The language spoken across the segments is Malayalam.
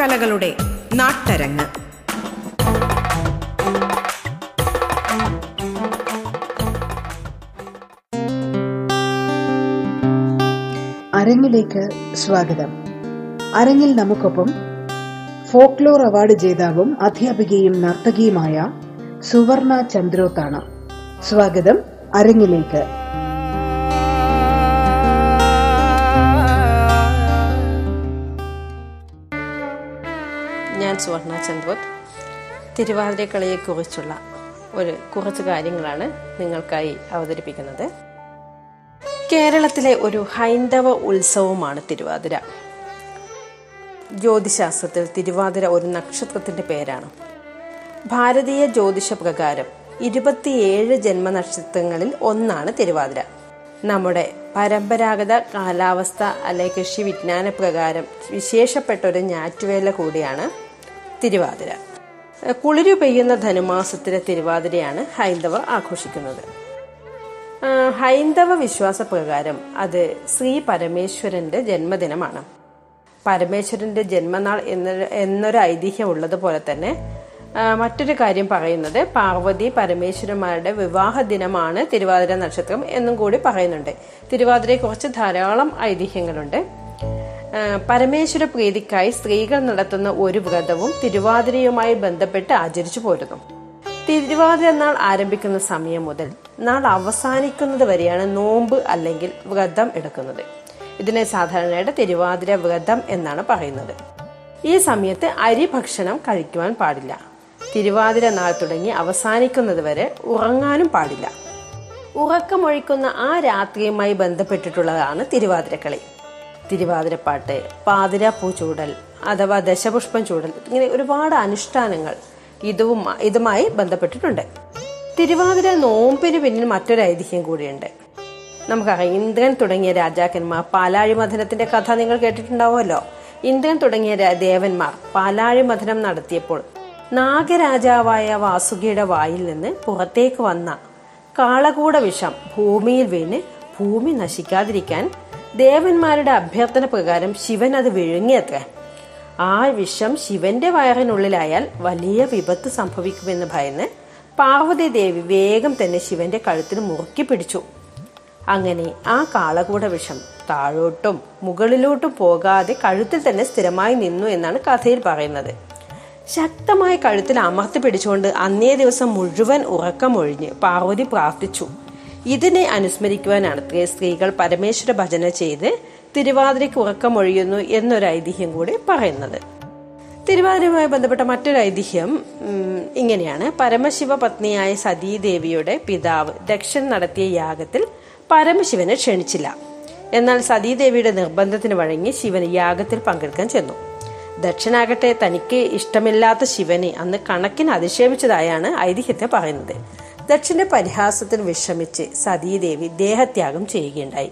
നാടൻകലകളുടെ നാട്ടരങ്ങ്. അരങ്ങിലേക്ക് സ്വാഗതം. അരങ്ങിൽ നമുക്കൊപ്പം ഫോക്ലോർ അവാർഡ് ജേതാവും അധ്യാപികയും നർത്തകിയുമായ സുവർണ ചന്ദ്രോത്താണ് സ്വാഗതം അരങ്ങിലേക്ക്. ഞാൻ സുവർണ ചന്ദ്രോത്ത് തിരുവാതിരക്കളിയെക്കുറിച്ചുള്ള ഒരു കുറച്ച് കാര്യങ്ങളാണ് നിങ്ങൾക്കായി അവതരിപ്പിക്കുന്നത്. കേരളത്തിലെ ഒരു ഹൈന്ദവ ഉത്സവമാണ് തിരുവാതിര. ജ്യോതിശാസ്ത്രത്തിൽ തിരുവാതിര ഒരു നക്ഷത്രത്തിന്റെ പേരാണ്. ഭാരതീയ ജ്യോതിഷ പ്രകാരം ഇരുപത്തിയേഴ് ജന്മനക്ഷത്രങ്ങളിൽ ഒന്നാണ് തിരുവാതിര. നമ്മുടെ പരമ്പരാഗത കാലാവസ്ഥ അല്ലെ കൃഷി വിജ്ഞാന പ്രകാരം വിശേഷപ്പെട്ട ഒരു ഞാറ്റുവേല കൂടിയാണ് തിരുവാതിര. കുളിരു പെയ്യുന്ന ധനുമാസത്തിലെ തിരുവാതിരയാണ് ഹൈന്ദവർ ആഘോഷിക്കുന്നത്. ഹൈന്ദവ വിശ്വാസ പ്രകാരം അത് ശ്രീ പരമേശ്വരന്റെ ജന്മദിനമാണ്. പരമേശ്വരന്റെ ജന്മനാൾ എന്ന എന്നൊരു ഐതിഹ്യം ഉള്ളതുപോലെ തന്നെ മറ്റൊരു കാര്യം പറയുന്നത് പാർവതി പരമേശ്വരന്മാരുടെ വിവാഹ ദിനമാണ് തിരുവാതിര നക്ഷത്രം എന്നും കൂടി പറയുന്നുണ്ട്. തിരുവാതിരയെക്കുറിച്ച് ധാരാളം ഐതിഹ്യങ്ങളുണ്ട്. പരമേശ്വര പ്രീതിക്കായി സ്ത്രീകൾ നടത്തുന്ന ഒരു വ്രതവും തിരുവാതിരയുമായി ബന്ധപ്പെട്ട് ആചരിച്ചു പോരുന്നു. തിരുവാതിര നാൾ ആരംഭിക്കുന്ന സമയം മുതൽ നാൾ അവസാനിക്കുന്നത് വരെയാണ് നോമ്പ് അല്ലെങ്കിൽ വ്രതം എടുക്കുന്നത്. ഇതിനെ സാധാരണയായിട്ട് തിരുവാതിര വ്രതം എന്നാണ് പറയുന്നത്. ഈ സമയത്ത് അരി ഭക്ഷണം കഴിക്കുവാൻ പാടില്ല. തിരുവാതിര നാൾ തുടങ്ങി അവസാനിക്കുന്നത് വരെ ഉറങ്ങാനും പാടില്ല. ഉറക്കമൊഴിക്കുന്ന ആ രാത്രിയുമായി ബന്ധപ്പെട്ടിട്ടുള്ളതാണ് തിരുവാതിരക്കളി. തിരുവാതിരപ്പാട്ട് പാതിരാപ്പൂ ചൂടൽ അഥവാ ദശപുഷ്പം ചൂടൽ ഇങ്ങനെ ഒരുപാട് അനുഷ്ഠാനങ്ങൾ ഇതും ഇതുമായി ബന്ധപ്പെട്ടിട്ടുണ്ട്. തിരുവാതിര നോമ്പിന് പിന്നിൽ മറ്റൊരു ഐതിഹ്യം കൂടിയുണ്ട്. നമുക്കറിയാം ഇന്ദ്രൻ തുടങ്ങിയ രാജാക്കന്മാർ പാലാഴി മഥനത്തിന്റെ കഥ നിങ്ങൾ കേട്ടിട്ടുണ്ടാവുമല്ലോ. ഇന്ദ്രൻ തുടങ്ങിയ ദേവന്മാർ പാലാഴി മഥനം നടത്തിയപ്പോൾ നാഗരാജാവായ വാസുകിയുടെ വായിൽ നിന്ന് പുറത്തേക്ക് വന്ന കാളകൂട വിഷം ഭൂമിയിൽ വീണ് ഭൂമി നശിക്കാതിരിക്കാൻ ദേവന്മാരുടെ അഭ്യർത്ഥന പ്രകാരം ശിവൻ അത് വിഴുങ്ങിയത്രേ. ആ വിഷം ശിവന്റെ വയറിനുള്ളിലായാൽ വലിയ വിപത്ത് സംഭവിക്കുമെന്ന് ഭയന്ന് പാർവതി ദേവി വേഗം തന്നെ ശിവന്റെ കഴുത്തിൽ മുറുക്കി പിടിച്ചു. അങ്ങനെ ആ കാളകൂട വിഷം താഴോട്ടും മുകളിലോട്ടും പോകാതെ കഴുത്തിൽ തന്നെ സ്ഥിരമായി നിന്നു എന്നാണ് കഥയിൽ പറയുന്നത്. ശക്തമായ കഴുത്തിൽ അമർത്തി പിടിച്ചുകൊണ്ട് അന്നേ ദിവസം മുഴുവൻ ഉറക്കമൊഴിഞ്ഞ് പാർവതി പ്രാർത്ഥിച്ചു. ഇതിനെ അനുസ്മരിക്കുവാനാണ് ത്രേ സ്ത്രീകൾ പരമേശ്വര ഭജന ചെയ്ത് തിരുവാതിരയ്ക്ക് ഉറക്കമൊഴിയുന്നു എന്നൊരു ഐതിഹ്യം കൂടി പറയുന്നത്. തിരുവാതിരയുമായി ബന്ധപ്പെട്ട മറ്റൊരു ഐതിഹ്യം ഇങ്ങനെയാണ്. പരമശിവ പത്നിയായ സതീദേവിയുടെ പിതാവ് ദക്ഷൻ നടത്തിയ യാഗത്തിൽ പരമശിവനെ ക്ഷണിച്ചില്ല. എന്നാൽ സതീദേവിയുടെ നിർബന്ധത്തിന് വഴങ്ങി ശിവൻ യാഗത്തിൽ പങ്കെടുക്കാൻ ചെന്നു. ദക്ഷനാകട്ടെ തനിക്ക് ഇഷ്ടമില്ലാത്ത ശിവനെ അന്ന് കണക്കിന് അധിക്ഷേപിച്ചതായാണ് ഐതിഹ്യത്തെ പറയുന്നത്. ദക്ഷന്റെ പരിഹാസത്തിൽ വിഷമിച്ച് സതീദേവി ദേഹത്യാഗം ചെയ്യുകയുണ്ടായി.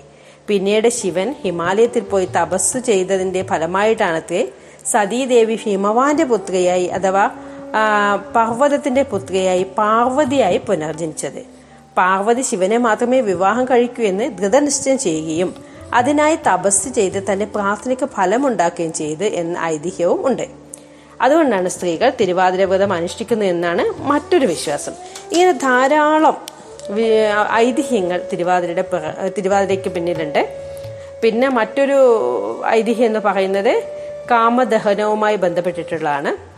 പിന്നീട് ശിവൻ ഹിമാലയത്തിൽ പോയി തപസ് ചെയ്തതിന്റെ ഫലമായിട്ടാണ് സതീദേവി ഹിമവാന്റെ പുത്രിയായി അഥവാ പർവതത്തിന്റെ പുത്രിയായി പാർവതിയായി പുനർജനിച്ചത്. പാർവതി ശിവനെ മാത്രമേ വിവാഹം കഴിക്കൂ എന്ന് ദൃഢനിശ്ചയം ചെയ്യുകയും അതിനായി തപസ് ചെയ്ത് തന്റെ പ്രാർത്ഥനയ്ക്ക് ഫലമുണ്ടാക്കുകയും ചെയ്ത് എന്ന ഐതിഹ്യവും ഉണ്ട്. അതുകൊണ്ടാണ് സ്ത്രീകൾ തിരുവാതിര വ്രതം അനുഷ്ഠിക്കുന്നത് എന്നാണ് മറ്റൊരു വിശ്വാസം. ഇങ്ങനെ ധാരാളം ഐതിഹ്യങ്ങൾ തിരുവാതിരയുടെ തിരുവാതിരയ്ക്ക് പിന്നിലുണ്ട്. പിന്നെ മറ്റൊരു ഐതിഹ്യം എന്ന് പറയുന്നത് കാമദഹനവുമായി ബന്ധപ്പെട്ടിട്ടുള്ളതാണ്.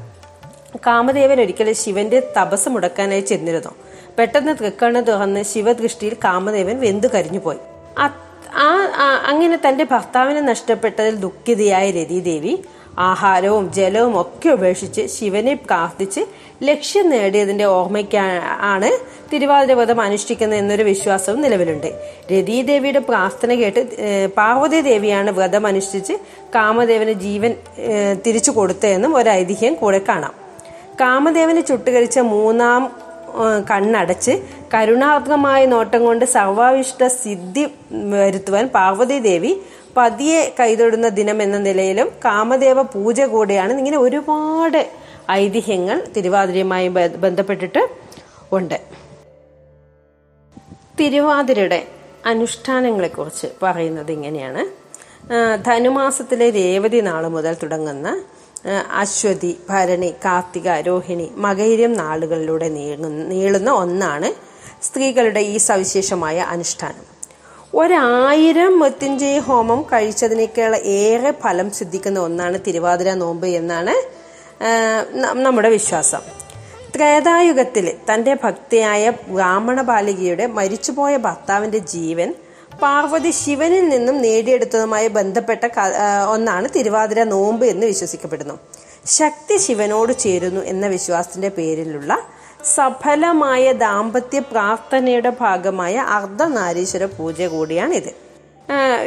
കാമദേവൻ ഒരിക്കലും ശിവന്റെ തപസ് മുടക്കാനായി ചെന്നിരുന്നു. പെട്ടെന്ന് തൃക്കണ്ണ് തുറന്ന് ശിവദൃഷ്ടിയിൽ കാമദേവൻ വെന്തു കരിഞ്ഞുപോയി. ആ- അങ്ങനെ തന്റെ ഭർത്താവിനെ നഷ്ടപ്പെട്ടതിൽ ദുഃഖിതയായ രതിദേവി ആഹാരവും ജലവും ഒക്കെ ഉപേക്ഷിച്ച് ശിവനെ പ്രാർത്ഥിച്ച് ലക്ഷ്യം നേടിയതിന്റെ ഓർമ്മയ്ക്കാണ് തിരുവാതിര വ്രതം അനുഷ്ഠിക്കുന്നത് എന്നൊരു വിശ്വാസവും നിലവിലുണ്ട്. രതീദേവിയുടെ പ്രാർത്ഥന കേട്ട് പാർവതി ദേവിയാണ് വ്രതം അനുഷ്ഠിച്ച് കാമദേവന് ജീവൻ തിരിച്ചു കൊടുത്തതെന്നും ഒരു ഐതിഹ്യം കൂടെ കാണാം. കാമദേവന് ചുട്ടുകരിച്ച മൂന്നാം കണ്ണടച്ച് കരുണാത്മകമായ നോട്ടം കൊണ്ട് സർവാവിഷ്ട സിദ്ധി വരുത്തുവാൻ പാർവതി ദേവി പതിയെ കൈതൊടുന്ന ദിനം എന്ന നിലയിലും കാമദേവ പൂജ കൂടെയാണ് ഇങ്ങനെ ഒരുപാട് ഐതിഹ്യങ്ങൾ തിരുവാതിരയുമായി ബന്ധപ്പെട്ടിട്ട് ഉണ്ട്. തിരുവാതിരയുടെ അനുഷ്ഠാനങ്ങളെക്കുറിച്ച് പറയുന്നത് ഇങ്ങനെയാണ്. ധനുമാസത്തിലെ രേവതി നാൾ മുതൽ തുടങ്ങുന്ന അശ്വതി ഭരണി കാർത്തിക രോഹിണി മകൈര്യം നാളുകളിലൂടെ നീളുന്ന ഒന്നാണ് സ്ത്രീകളുടെ ഈ സവിശേഷമായ അനുഷ്ഠാനം. ഒരായിരം മൃത്യുഞ്ജയ ഹോമം കഴിച്ചതിനേക്കാൾ ഏറെ ഫലം സിദ്ധിക്കുന്ന ഒന്നാണ് തിരുവാതിര നോമ്പ് എന്നാണ് നമ്മുടെ വിശ്വാസം. ത്രേതായുഗത്തിൽ തന്റെ ഭക്തിയായ ബ്രാഹ്മണ ബാലികയുടെ മരിച്ചുപോയ ഭർത്താവിന്റെ ജീവൻ പാർവതി ശിവനിൽ നിന്നും നേടിയെടുത്തതുമായി ബന്ധപ്പെട്ട ഒന്നാണ് തിരുവാതിര നോമ്പ് എന്ന് വിശ്വസിക്കപ്പെടുന്നു. ശക്തി ശിവനോട് ചേരുന്നു എന്ന വിശ്വാസത്തിന്റെ പേരിലുള്ള സഫലമായ ദാമ്പത്യ പ്രാർത്ഥനയുടെ ഭാഗമായ അർദ്ധനാരീശ്വര പൂജ കൂടിയാണിത്.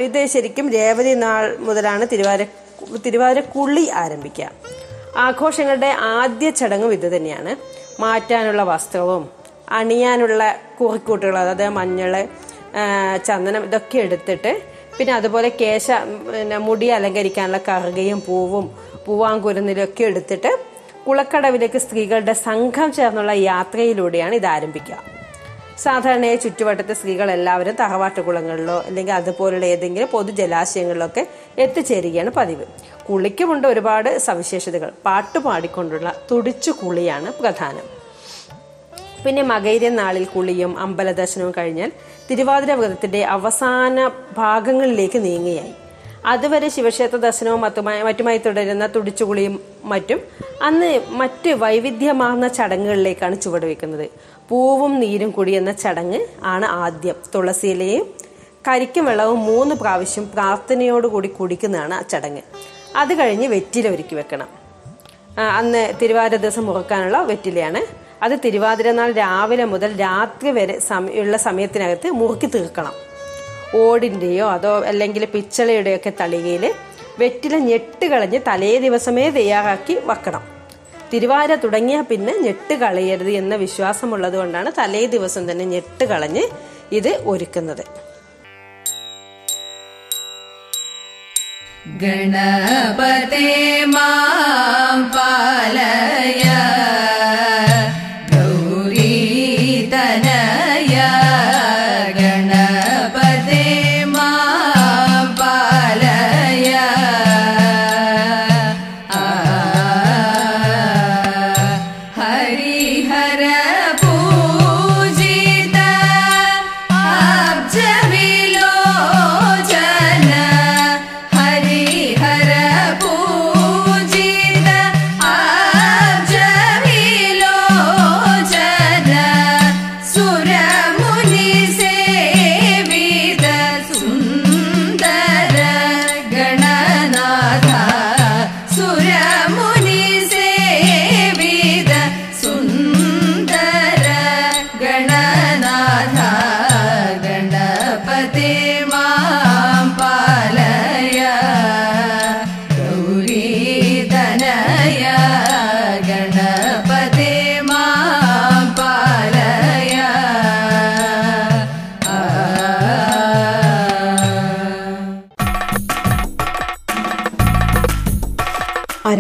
ഇത് ശരിക്കും രേവതി നാൾ മുതലാണ് തിരുവാര തിരുവാരക്കുള്ളി കുളി ആരംഭിക്കുക. ആഘോഷങ്ങളുടെ ആദ്യ ചടങ്ങും ഇത് തന്നെയാണ്. മാറ്റാനുള്ള വസ്ത്രവും അണിയാനുള്ള കുറിക്കൂട്ടുകൾ അതായത് മഞ്ഞൾ ചന്ദനം ഇതൊക്കെ എടുത്തിട്ട് പിന്നെ അതുപോലെ കേശ പിന്നെ മുടി അലങ്കരിക്കാനുള്ള കറുകയും പൂവും പൂവാങ്കുരുന്നിലൊക്കെ എടുത്തിട്ട് കുളക്കടവിലേക്ക് സ്ത്രീകളുടെ സംഘം ചേർന്നുള്ള യാത്രയിലൂടെയാണ് ഇത് ആരംഭിക്കുക. സാധാരണയായി ചുറ്റുവട്ടത്തെ സ്ത്രീകൾ എല്ലാവരും തറവാട്ടുകുളങ്ങളിലോ അല്ലെങ്കിൽ അതുപോലുള്ള ഏതെങ്കിലും പൊതുജലാശയങ്ങളിലൊക്കെ എത്തിച്ചേരുകയാണ് പതിവ്. കുളിക്കുമുണ്ട് ഒരുപാട് സവിശേഷതകൾ. പാട്ട് പാടിക്കൊണ്ടുള്ള തുടിച്ചു കുളിയാണ് പ്രധാനം. പിന്നെ മകൈര്യ നാളിൽ കുളിയും അമ്പലദർശനവും കഴിഞ്ഞാൽ തിരുവാതിര വ്രതത്തിന്റെ അവസാന ഭാഗങ്ങളിലേക്ക് നീങ്ങുകയായി. അതുവരെ ശിവക്ഷേത്ര ദർശനവും മറ്റുമായി മറ്റുമായി തുടരുന്ന തുടിച്ചുകുളിയും മറ്റും അന്ന് മറ്റ് വൈവിധ്യമാർന്ന ചടങ്ങുകളിലേക്കാണ് ചുവടുവെക്കുന്നത്. പൂവും നീരും കൂടി എന്ന ചടങ്ങ് ആണ് ആദ്യം. തുളസിയിലയും കരിക്കും വെള്ളവും മൂന്ന് പ്രാവശ്യം പ്രാർത്ഥനയോടുകൂടി കുടിക്കുന്നതാണ് ആ ചടങ്ങ്. അത് കഴിഞ്ഞ് വെറ്റില ഒരുക്കി വെക്കണം. അന്ന് തിരുവാതിര ദിവസം മുറുക്കാനുള്ള വെറ്റിലയാണ്. അത് തിരുവാതിര നാൾ രാവിലെ മുതൽ രാത്രി വരെ സമയ- ഉള്ള സമയത്തിനകത്ത് മുറുക്കി തീർക്കണം. ഓടിന്റെയോ അതോ അല്ലെങ്കിൽ പിച്ചളയുടെയൊക്കെ തളികയിൽ വെറ്റില ഞെട്ട് കളഞ്ഞ് തലേ ദിവസമേ തയ്യാറാക്കി വെക്കണം. തിരുവാര തുടങ്ങിയാൽ പിന്നെ ഞെട്ട് കളയരുത് എന്ന വിശ്വാസമുള്ളത് കൊണ്ടാണ് തലേ ദിവസം തന്നെ ഞെട്ട് കളഞ്ഞ് ഇത് ഒരുക്കുന്നത്. ഗണപതേ മാം പാലയാ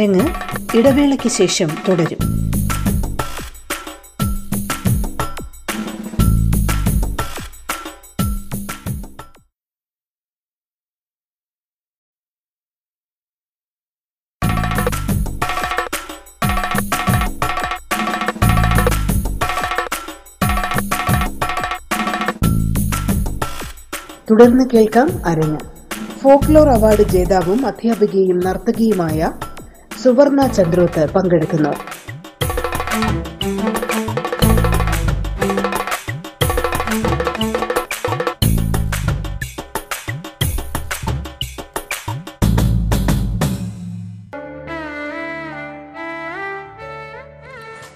അരങ്ങ് ഇടവേളയ്ക്ക് ശേഷം തുടരും. തുടർന്ന് കേൾക്കാം അരങ്ങ്. ഫോക്ലോർ അവാർഡ് ജേതാവും അധ്യാപികയും നർത്തകിയുമായ സുവർണ ചന്ദ്രോത്ത് പങ്കെടുക്കുന്നു.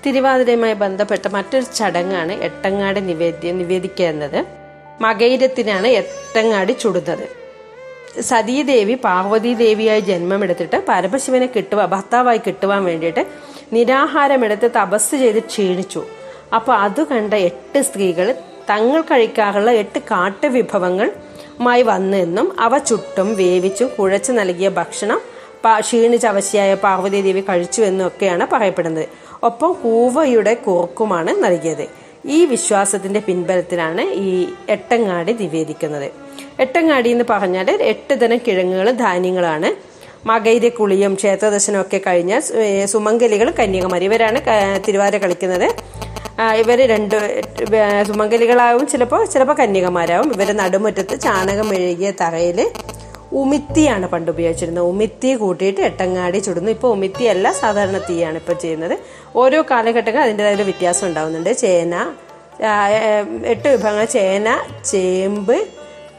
തിരുവാതിരയുമായി ബന്ധപ്പെട്ട മറ്റൊരു ചടങ്ങാണ് എട്ടങ്ങാടി നിവേദ്യം നിവേദിക്കുക എന്നത് മകൈരത്തിനാണ് എട്ടങ്ങാടി ചുടുന്നത്. സതീദേവി പാർവതി ദേവിയായി ജന്മമെടുത്തിട്ട് പരമശിവനെ കിട്ടുക ഭർത്താവായി കിട്ടുവാൻ വേണ്ടിയിട്ട് നിരാഹാരമെടുത്ത് തപസ് ചെയ്ത് ക്ഷീണിച്ചു. അപ്പോൾ അത് കണ്ട എട്ട് സ്ത്രീകൾ തങ്ങൾ കഴിക്കാറുള്ള എട്ട് കാട്ടുവിഭവങ്ങൾ മായി വന്നെന്നും അവ ചുട്ടും വേവിച്ചും കുഴച്ചു നൽകിയ ഭക്ഷണം ക്ഷീണിച്ചവശിയായ പാർവതി ദേവി കഴിച്ചു എന്നൊക്കെയാണ് പറയപ്പെടുന്നത്. ഒപ്പം കൂവയുടെ കുറുക്കുമാണ് നൽകിയത്. ഈ വിശ്വാസത്തിന്റെ പിൻബലത്തിലാണ് ഈ എട്ടങ്ങാടി നിവേദിക്കുന്നത്. എട്ടങ്ങാടി എന്ന് പറഞ്ഞാൽ എട്ട് തരം കിഴങ്ങുകളും ധാന്യങ്ങളാണ്. മകൈര കുളിയും ക്ഷേത്രദർശനവും ഒക്കെ കഴിഞ്ഞ് സുമംഗലികൾ കന്യാകുമാരി ഇവരാണ് തിരുവാര കളിക്കുന്നത്. ഇവർ രണ്ട് സുമംഗലികളാവും ചിലപ്പോൾ ചിലപ്പോൾ കന്യകമാരാവും ഇവരെ നടുമുറ്റത്ത് ചാണകം മെഴുകിയ തറയിൽ ഉമിത്തിയാണ് പണ്ട് ഉപയോഗിച്ചിരുന്നത്. ഉമിത്തി കൂട്ടിയിട്ട് എട്ടങ്ങാടി ചുടുന്നു. ഇപ്പോൾ ഉമിത്തിയല്ല സാധാരണ തീയാണ് ഇപ്പോൾ ചെയ്യുന്നത്. ഓരോ കാലഘട്ടങ്ങൾ അതിന്റെതായ വ്യത്യാസം ഉണ്ടാവുന്നുണ്ട്. ചേന എട്ട് വിഭവങ്ങൾ. ചേന ചേമ്പ്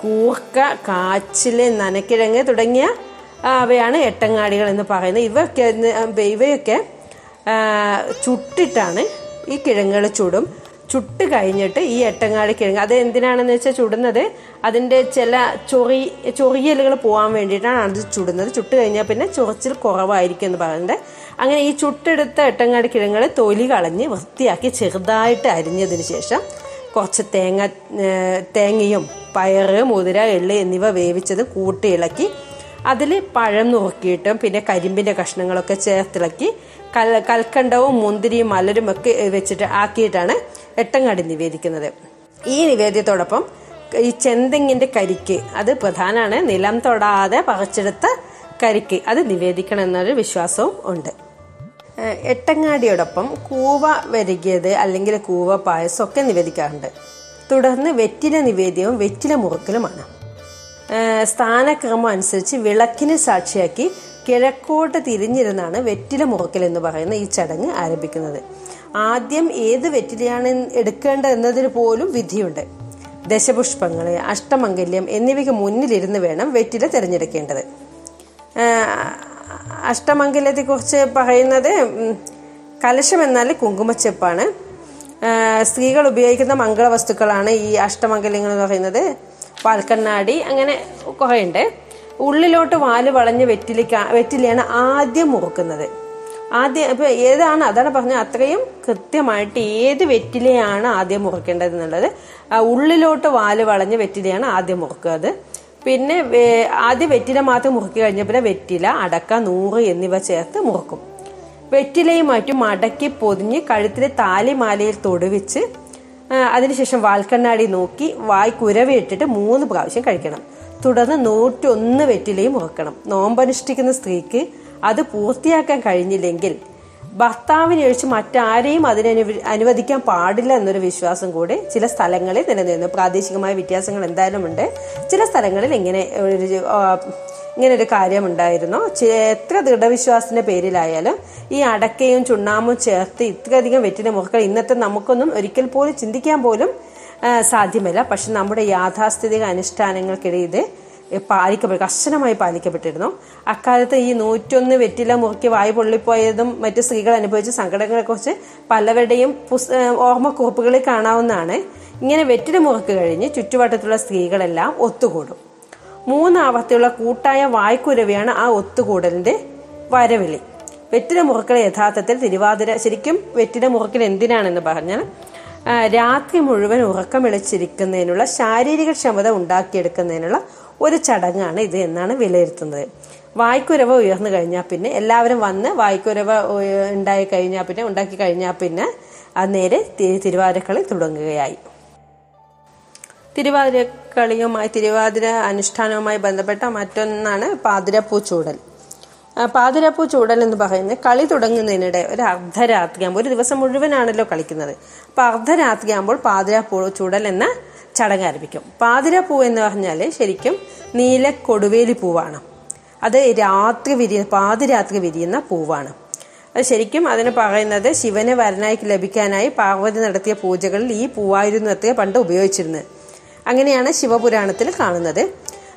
കൂർക്ക കാച്ചിൽ നനക്കിഴങ്ങ് തുടങ്ങിയ അവയാണ് എട്ടങ്ങാടികൾ എന്ന് പറയുന്നത്. ഇവയൊക്കെ ഇവയൊക്കെ ചുട്ടിട്ടാണ് ഈ കിഴങ്ങുകൾ ചുടും. ചുട്ട് കഴിഞ്ഞിട്ട് ഈ എട്ടങ്ങാടി കിഴങ്ങ് അത് എന്തിനാണെന്ന് വെച്ചാൽ ചുടുന്നത് അതിന്റെ ചില ചൊറി ചൊറിയലുകൾ പോകാൻ വേണ്ടിയിട്ടാണ് അത് ചുടുന്നത്. ചുട്ട് കഴിഞ്ഞാൽ പിന്നെ ചൊറിച്ചിൽ കുറവായിരിക്കും എന്ന് പറയുന്നത്. അങ്ങനെ ഈ ചുട്ടെടുത്ത എട്ടങ്ങാടി കിഴങ്ങുകൾ തൊലി കളഞ്ഞ് വൃത്തിയാക്കി ചെറുതായിട്ട് അരിഞ്ഞതിന് ശേഷം കുറച്ച് തേങ്ങ തേങ്ങയും പയറ് മുതിര എള്ള് എന്നിവ വേവിച്ചത് കൂട്ടി ഇളക്കി അതിൽ പഴം നുറുക്കിയിട്ടും പിന്നെ കരിമ്പിന്റെ കഷ്ണങ്ങളൊക്കെ ചേർത്തിളക്കി. കൽ കൽക്കണ്ടവും മുന്തിരിയും മലരും ഒക്കെ വെച്ചിട്ട് ആക്കിയിട്ടാണ് എട്ടങ്ങാടി നിവേദിക്കുന്നത്. ഈ നിവേദ്യത്തോടൊപ്പം ഈ ചെന്തെങ്ങിന്റെ കരിക്ക് അത് പ്രധാനമാണ് നിലം തൊടാതെ പറിച്ചെടുത്ത കരിക്ക് അത് നിവേദിക്കണം എന്നൊരു വിശ്വാസവും ഉണ്ട്. എട്ടങ്ങാടിയോടൊപ്പം കൂവ വരികിയത് അല്ലെങ്കിൽ കൂവ പായസമൊക്കെ നിവേദിക്കാറുണ്ട്. തുടർന്ന് വെറ്റില നിവേദ്യവും വെറ്റില മുറുക്കലുമാണ്. സ്ഥാനക്രമം അനുസരിച്ച് വിളക്കിനെ സാക്ഷിയാക്കി കിഴക്കോട്ട് തിരിഞ്ഞിരുന്നാണ് വെറ്റില മുറുക്കൽ എന്ന് പറയുന്ന ഈ ചടങ്ങ് ആരംഭിക്കുന്നത്. ആദ്യം ഏത് വെറ്റിലയാണ് എടുക്കേണ്ടത് എന്നതിന് പോലും വിധിയുണ്ട്. ദശപുഷ്പങ്ങൾ അഷ്ടമംഗല്യം എന്നിവയ്ക്ക് മുന്നിലിരുന്ന് വേണം വെറ്റില തിരഞ്ഞെടുക്കേണ്ടത്. അഷ്ടമംഗല്യത്തെ കുറിച്ച് പറയുന്നത് കലശം എന്നാൽ കുങ്കുമച്ചെപ്പാണ്. സ്ത്രീകൾ ഉപയോഗിക്കുന്ന മംഗളവസ്തുക്കളാണ് ഈ അഷ്ടമംഗല്യങ്ങൾ എന്ന് പറയുന്നത്. പാൽക്കണ്ണാടി അങ്ങനെ കുറേ ഉള്ളിലോട്ട് വാൽ വളഞ്ഞ് വെറ്റിലിക്ക വെറ്റിലയാണ് ആദ്യം മുറുക്കുന്നത്. ആദ്യം ഇപ്പൊ ഏതാണ് അതാണ് പറഞ്ഞത് അത്രയും കൃത്യമായിട്ട് ഏത് വെറ്റിലയാണ് ആദ്യം മുറുക്കേണ്ടത് എന്നുള്ളത്. ഉള്ളിലോട്ട് വാൽ വളഞ്ഞ് വെറ്റിലയാണ് ആദ്യം മുറുക്കുന്നത് പിന്നെ ആദ്യം വെറ്റില മാത്രം മുറുക്കി കഴിഞ്ഞ പിന്നെ വെറ്റില അടക്ക നൂറ് എന്നിവ ചേർത്ത് മുറുക്കും. വെറ്റിലയും മറ്റും മടക്കി പൊതിഞ്ഞ് കഴുത്തിലെ താലിമാലയിൽ തൊടുവിച്ച് അതിനുശേഷം വാൽക്കണ്ണാടി നോക്കി വായ് കുരവിട്ടിട്ട് മൂന്ന് പ്രാവശ്യം കഴിക്കണം. തുടർന്ന് നൂറ്റൊന്ന് വെറ്റിലയും മുറുക്കണം. നോമ്പനുഷ്ഠിക്കുന്ന സ്ത്രീക്ക് അത് പൂർത്തിയാക്കാൻ കഴിഞ്ഞില്ലെങ്കിൽ ഭർത്താവിനെ ഒഴിച്ച് മറ്റാരെയും അതിനെ അനുവ- അനുവദിക്കാൻ പാടില്ല എന്നൊരു വിശ്വാസം കൂടി ചില സ്ഥലങ്ങളിൽ നിലനിന്നു പ്രാദേശികമായ വ്യത്യാസങ്ങൾ എന്തായാലും ഉണ്ട്. ചില സ്ഥലങ്ങളിൽ ഇങ്ങനെ ഒരു ആ, ഇങ്ങനെ ഒരു കാര്യം ഉണ്ടായിരുന്നു ചെ- എത്ര ദൃഢവിശ്വാസത്തിന്റെ പേരിലായാലും ഈ അടക്കയും ചുണ്ണാമ്പും ചേർത്ത് ഇത്രയധികം വെറ്റിന മുറുക്കൾ ഇന്നത്തെ നമുക്കൊന്നും ഒരിക്കൽ പോലും ചിന്തിക്കാൻ പോലും സാധ്യമല്ല. പക്ഷെ നമ്മുടെ യാഥാസ്ഥിതിക അനുഷ്ഠാനങ്ങൾക്കിടയിൽ പാലിക്കപ്പെട്ടു കർശനമായി പാലിക്കപ്പെട്ടിരുന്നു. അക്കാലത്ത് ഈ നൂറ്റൊന്ന് വെറ്റില മുറുക്കി വായു പൊള്ളിപ്പോയതും മറ്റു സ്ത്രീകൾ അനുഭവിച്ച സങ്കടങ്ങളെക്കുറിച്ച് പലവരുടെയും പുസ് ഓർമ്മക്കുറിപ്പുകളിൽ കാണാവുന്നതാണ്. ഇങ്ങനെ വെറ്റില മുറുക്ക് കഴിഞ്ഞ് ചുറ്റുവട്ടത്തുള്ള സ്ത്രീകളെല്ലാം ഒത്തുകൂടും. മൂന്നാവർത്തിയുള്ള കൂട്ടായ വായ്ക്കുരവിയാണ് ആ ഒത്തുകൂടലിന്റെ വരവിളി. വെറ്റില മുറുക്കൾ യഥാർത്ഥത്തിൽ തിരുവാതിര ശരിക്കും വെറ്റില മുറുക്കൽ എന്തിനാണെന്ന് പറഞ്ഞാൽ രാത്രി മുഴുവൻ ഉറക്കം വിളിച്ചിരിക്കുന്നതിനുള്ള ശാരീരിക ക്ഷമത ഉണ്ടാക്കിയെടുക്കുന്നതിനുള്ള ഒരു ചടങ്ങാണ് ഇത് എന്നാണ് വിലയിരുത്തുന്നത്. വായ്ക്കുരവ ഉയർന്നു കഴിഞ്ഞാൽ പിന്നെ എല്ലാവരും വന്ന് വായ്ക്കുരവ ഉണ്ടായി കഴിഞ്ഞാൽ പിന്നെ ഉണ്ടാക്കി കഴിഞ്ഞാൽ പിന്നെ അത് നേരെ തി- തിരുവാതിരക്കളി തുടങ്ങുകയായി. തിരുവാതിരക്കളിയുമായി തിരുവാതിര അനുഷ്ഠാനവുമായി ബന്ധപ്പെട്ട മറ്റൊന്നാണ് പാതിരപ്പൂ ചൂടൽ ആ, പാതിരപ്പൂ ചൂടൽ എന്ന് പറയുന്നത് കളി തുടങ്ങുന്നതിനിടെ ഒരു അർദ്ധരാത്രിയാകുമ്പോൾ ഒരു ദിവസം മുഴുവനാണല്ലോ കളിക്കുന്നത്. അപ്പൊ അർദ്ധരാത്രിയാകുമ്പോൾ പാതിരപ്പൂ ചൂടൽ എന്ന ചടങ്ങ് ആരംഭിക്കും. പാതിരപ്പൂ എന്ന് പറഞ്ഞാൽ ശരിക്കും നീല കൊടുവേലി പൂവാണ്. അത് രാത്രി വിരിയ പാതിരാത്രി വിരിയുന്ന പൂവാണ്. അത് ശരിക്കും അതിന് പറയുന്നത് ശിവന് വരനായി ലഭിക്കാനായി പാർവതി നടത്തിയ പൂജകളിൽ ഈ പൂവായിരുന്നു അത്ര പണ്ട് ഉപയോഗിച്ചിരുന്നത്. അങ്ങനെയാണ് ശിവപുരാണത്തിൽ കാണുന്നത്.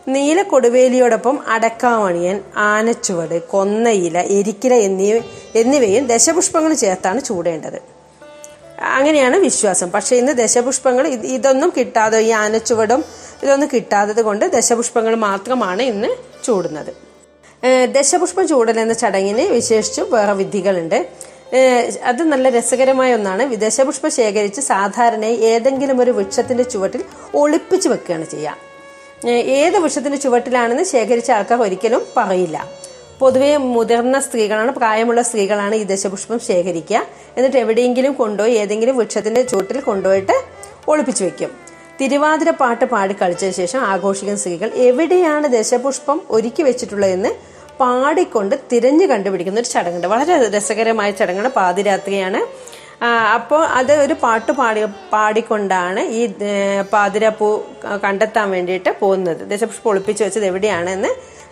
നീല കൊടുവേലിയോടൊപ്പം അടക്കാമണിയൻ ആനച്ചുവട് കൊന്നയില എരിക്കില എന്നിവ എന്നിവയും ദശപുഷ്പങ്ങൾ ചേർത്താണ് ചൂടേണ്ടത്. അങ്ങനെയാണ് വിശ്വാസം. പക്ഷേ ഇന്ന് ദശപുഷ്പങ്ങൾ ഇതൊന്നും കിട്ടാതെ ഈ ആനച്ചുവടും ഇതൊന്നും കിട്ടാത്തത് കൊണ്ട് ദശപുഷ്പങ്ങൾ മാത്രമാണ് ഇന്ന് ചൂടുന്നത്. ദശപുഷ്പം ചൂടൽ എന്ന ചടങ്ങിന് വിശേഷിച്ചും വേറെ വിധികളുണ്ട്. അത് നല്ല രസകരമായ ഒന്നാണ്. ദശപുഷ്പം ശേഖരിച്ച് സാധാരണയായി ഏതെങ്കിലും ഒരു വൃക്ഷത്തിന്റെ ചുവട്ടിൽ ഒളിപ്പിച്ച് വെക്കുകയാണ് ചെയ്യുക. ഏത് വൃക്ഷത്തിന്റെ ചുവട്ടിലാണെന്ന് ശേഖരിച്ച ആൾക്കാർ ഒരിക്കലും പറയില്ല. പൊതുവെ മുതിർന്ന സ്ത്രീകളാണ് പ്രായമുള്ള സ്ത്രീകളാണ് ഈ ദശപുഷ്പം ശേഖരിക്കുക. എന്നിട്ട് എവിടെയെങ്കിലും കൊണ്ടുപോയി ഏതെങ്കിലും വൃക്ഷത്തിന്റെ ചൂട്ടിൽ കൊണ്ടുപോയിട്ട് ഒളിപ്പിച്ചു വെക്കും. തിരുവാതിര പാട്ട് പാടി കളിച്ചതിന് ശേഷം ആഘോഷിക്കുന്ന സ്ത്രീകൾ എവിടെയാണ് ദശപുഷ്പം ഒരുക്കി വെച്ചിട്ടുള്ളതെന്ന് പാടിക്കൊണ്ട് തിരഞ്ഞു കണ്ടുപിടിക്കുന്ന ഒരു ചടങ്ങുണ്ട്. വളരെ രസകരമായ ചടങ്ങാണ് പാതിരാത്രിയാണ്. അപ്പോൾ അത് ഒരു പാട്ട് പാടി പാടിക്കൊണ്ടാണ് ഈ പാതിരപ്പൂ കണ്ടെത്താൻ വേണ്ടിയിട്ട് പോകുന്നത്. ദശപുഷ്പം ഒളിപ്പിച്ച് വെച്ചത് എവിടെയാണെന്ന്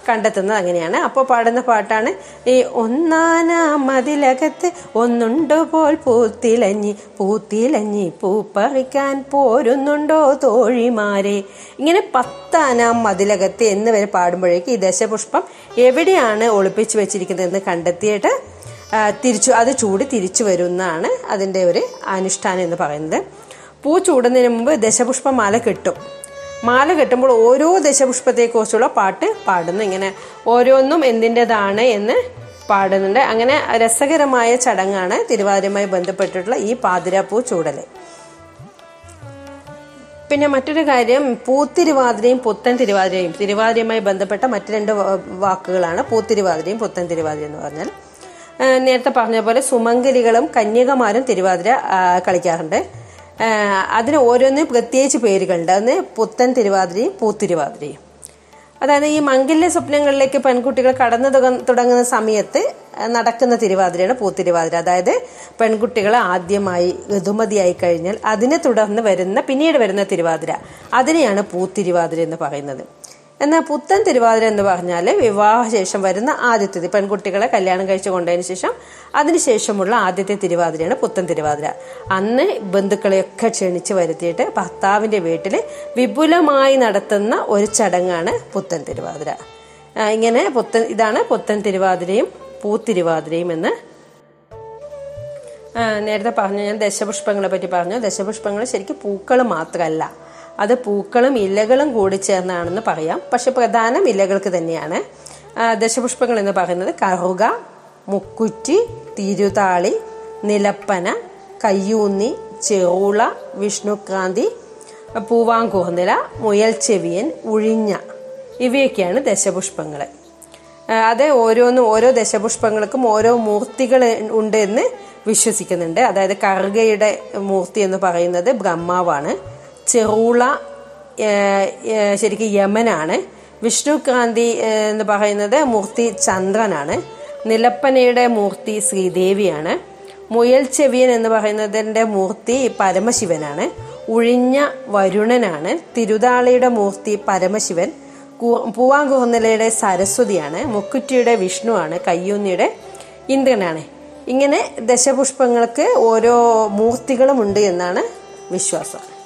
കണ്ടെത്തുന്നത് അങ്ങനെയാണ്. അപ്പോൾ പാടുന്ന പാട്ടാണ് ഈ ഒന്നാനാം മതിലകത്ത് ഒന്നുണ്ടോ പോൽ പൂത്തിലഞ്ഞി പൂത്തിലഞ്ഞി പൂപ്പറിക്കാൻ പോരുന്നുണ്ടോ തോഴിമാരെ? ഇങ്ങനെ പത്താനാം മതിലകത്ത് എന്ന് വരെ പാടുമ്പോഴേക്ക് ഈ ദശപുഷ്പം എവിടെയാണ് ഒളിപ്പിച്ചു വെച്ചിരിക്കുന്നതെന്ന് കണ്ടെത്തിയിട്ട് തിരിച്ചു അത് ചൂടി തിരിച്ചു വരുന്നതാണ് അതിന്റെ ഒരു അനുഷ്ഠാനം എന്ന് പറയുന്നത്. പൂ ചൂടുന്നതിന് മുമ്പ് ദശപുഷ്പ മാല കെട്ടും. മാല കെട്ടുമ്പോൾ ഓരോ ദശപുഷ്പത്തെക്കുറിച്ചുള്ള പാട്ട് പാടുന്നു. ഇങ്ങനെ ഓരോന്നും എന്തിന്റെതാണ് എന്ന് പാടുന്നുണ്ട്. അങ്ങനെ രസകരമായ ചടങ്ങാണ് തിരുവാതിരയുമായി ബന്ധപ്പെട്ടിട്ടുള്ള ഈ പാതിരാപ്പൂ ചൂടൽ പിന്നെ മറ്റൊരു കാര്യം പൂത്തിരുവാതിരയും പുത്തൻ തിരുവാതിരയും തിരുവാതിരയുമായി ബന്ധപ്പെട്ട മറ്റു രണ്ട് വാക്കുകളാണ് പൂത്തിരുവാതിരയും പുത്തൻ തിരുവാതിര എന്ന് പറഞ്ഞാൽ. നേരത്തെ പറഞ്ഞ പോലെ സുമംഗലികളും കന്യകമാരും തിരുവാതിര കളിക്കാറുണ്ട്. അതിന് ഓരോന്നിനും പ്രത്യേകിച്ച് പേരുകളുണ്ട്. അതിന് പുത്തൻ തിരുവാതിരയും പൂത്തിരുവാതിരയും അതായത് ഈ മംഗല്യ സ്വപ്നങ്ങളിലേക്ക് പെൺകുട്ടികൾ കടന്നു തുടങ്ങ- തുടങ്ങുന്ന സമയത്ത് നടക്കുന്ന തിരുവാതിരയാണ് പൂത്തിരുവാതിര. അതായത് പെൺകുട്ടികൾ ആദ്യമായി ഋതുമതിയായി കഴിഞ്ഞാൽ അതിനെ തുടർന്ന് വരുന്ന പിന്നീട് വരുന്ന തിരുവാതിര. അതിനെയാണ് പൂത്തിരുവാതിര എന്ന് പറയുന്നത്. എന്നാൽ പുത്തൻ തിരുവാതിര എന്ന് പറഞ്ഞാൽ വിവാഹശേഷം വരുന്ന ആദ്യത്തേത് പെൺകുട്ടികളെ കല്യാണം കഴിച്ചു കൊണ്ടതിന് ശേഷം അതിനുശേഷമുള്ള ആദ്യത്തെ തിരുവാതിരയാണ് പുത്തൻ തിരുവാതിര. അന്ന് ബന്ധുക്കളെയൊക്കെ ക്ഷണിച്ച് വരുത്തിയിട്ട് ഭർത്താവിന്റെ വീട്ടിൽ വിപുലമായി നടത്തുന്ന ഒരു ചടങ്ങാണ് പുത്തൻ തിരുവാതിര. ഇങ്ങനെ പുത്തൻ ഇതാണ് പുത്തൻ തിരുവാതിരയും പൂത്തിരുവാതിരയും എന്ന്. നേരത്തെ പറഞ്ഞു ഞാൻ ദശപുഷ്പങ്ങളെ പറ്റി പറഞ്ഞു. ദശപുഷ്പങ്ങൾ ശരിക്കും പൂക്കൾ മാത്രമല്ല അത് പൂക്കളും ഇലകളും കൂടി ചേർന്നാണെന്ന് പറയാം. പക്ഷെ പ്രധാനം ഇലകൾക്ക് തന്നെയാണ്. ദശപുഷ്പങ്ങൾ എന്ന് പറയുന്നത് കറുക മുക്കുറ്റി തിരുതാളി നിലപ്പന കയ്യൂന്നി ചെറുള വിഷ്ണുക്രാന്തി പൂവാങ്കുറുനില മുയൽ ചെവിയൻ ഉഴിഞ്ഞ. ഇവയൊക്കെയാണ് ദശപുഷ്പങ്ങൾ അത് ഓരോന്നും ഓരോ ദശപുഷ്പങ്ങൾക്കും ഓരോ മൂർത്തികൾ ഉണ്ട് എന്ന് വിശ്വസിക്കുന്നുണ്ട്. അതായത് കറുകയുടെ മൂർത്തി എന്ന് പറയുന്നത് ബ്രഹ്മാവാണ്. ചെറുള ശരിക്കും യമനാണ്. വിഷ്ണുക്രാന്തി ഏ, എന്ന് പറയുന്നത് മൂർത്തി ചന്ദ്രനാണ്. നിലപ്പനയുടെ മൂർത്തി ശ്രീദേവിയാണ്. മുയൽ ചെവിയൻ എന്ന് പറയുന്നതിന്റെ മൂർത്തി പരമശിവനാണ്. ഉഴിഞ്ഞ വരുണനാണ്. തിരുതാളിയുടെ മൂർത്തി പരമശിവൻ. പൂവാങ്കുറുന്നിലയുടെ സരസ്വതിയാണ്. മുക്കുറ്റിയുടെ വിഷ്ണുവാണ്. കയ്യൂന്നിയുടെ ഇന്ദ്രനാണ്. ഇങ്ങനെ ദശപുഷ്പങ്ങൾക്ക് ഓരോ മൂർത്തികളുമുണ്ട് എന്നാണ് വിശ്വാസം.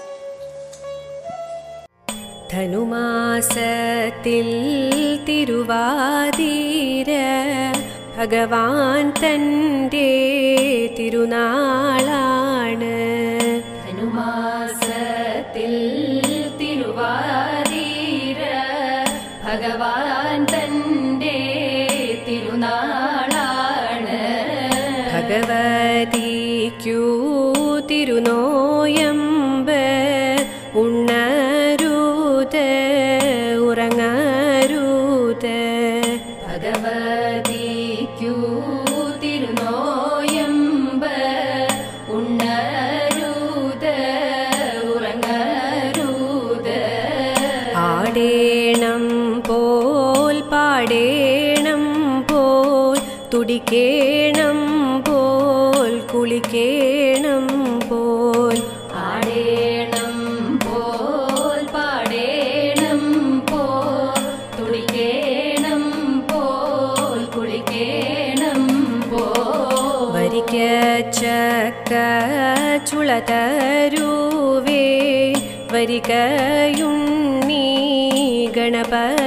ധനുമാസത്തിൽ തിരുവാതിര ഭഗവാൻ തന്റെ തിരുനാളാണ്. ധനുമാസത്തിൽ തുടിക്കേണം പോൽ കുളിക്കേണം പോൽ. ആടേണം പോൽ പാടേണം പോൽ. തുളിക്കേണം പോൽ കുളിക്കേണം പോൽ. വരിക്ക ചക്ക ചുളതരുവേ വരികയുണ്ണി ഗണപതിയേ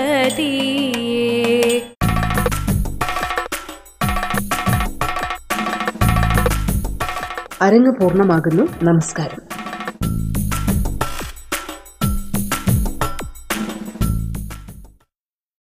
അരങ്ങ് പൂർണമാകുന്നു. നമസ്കാരം.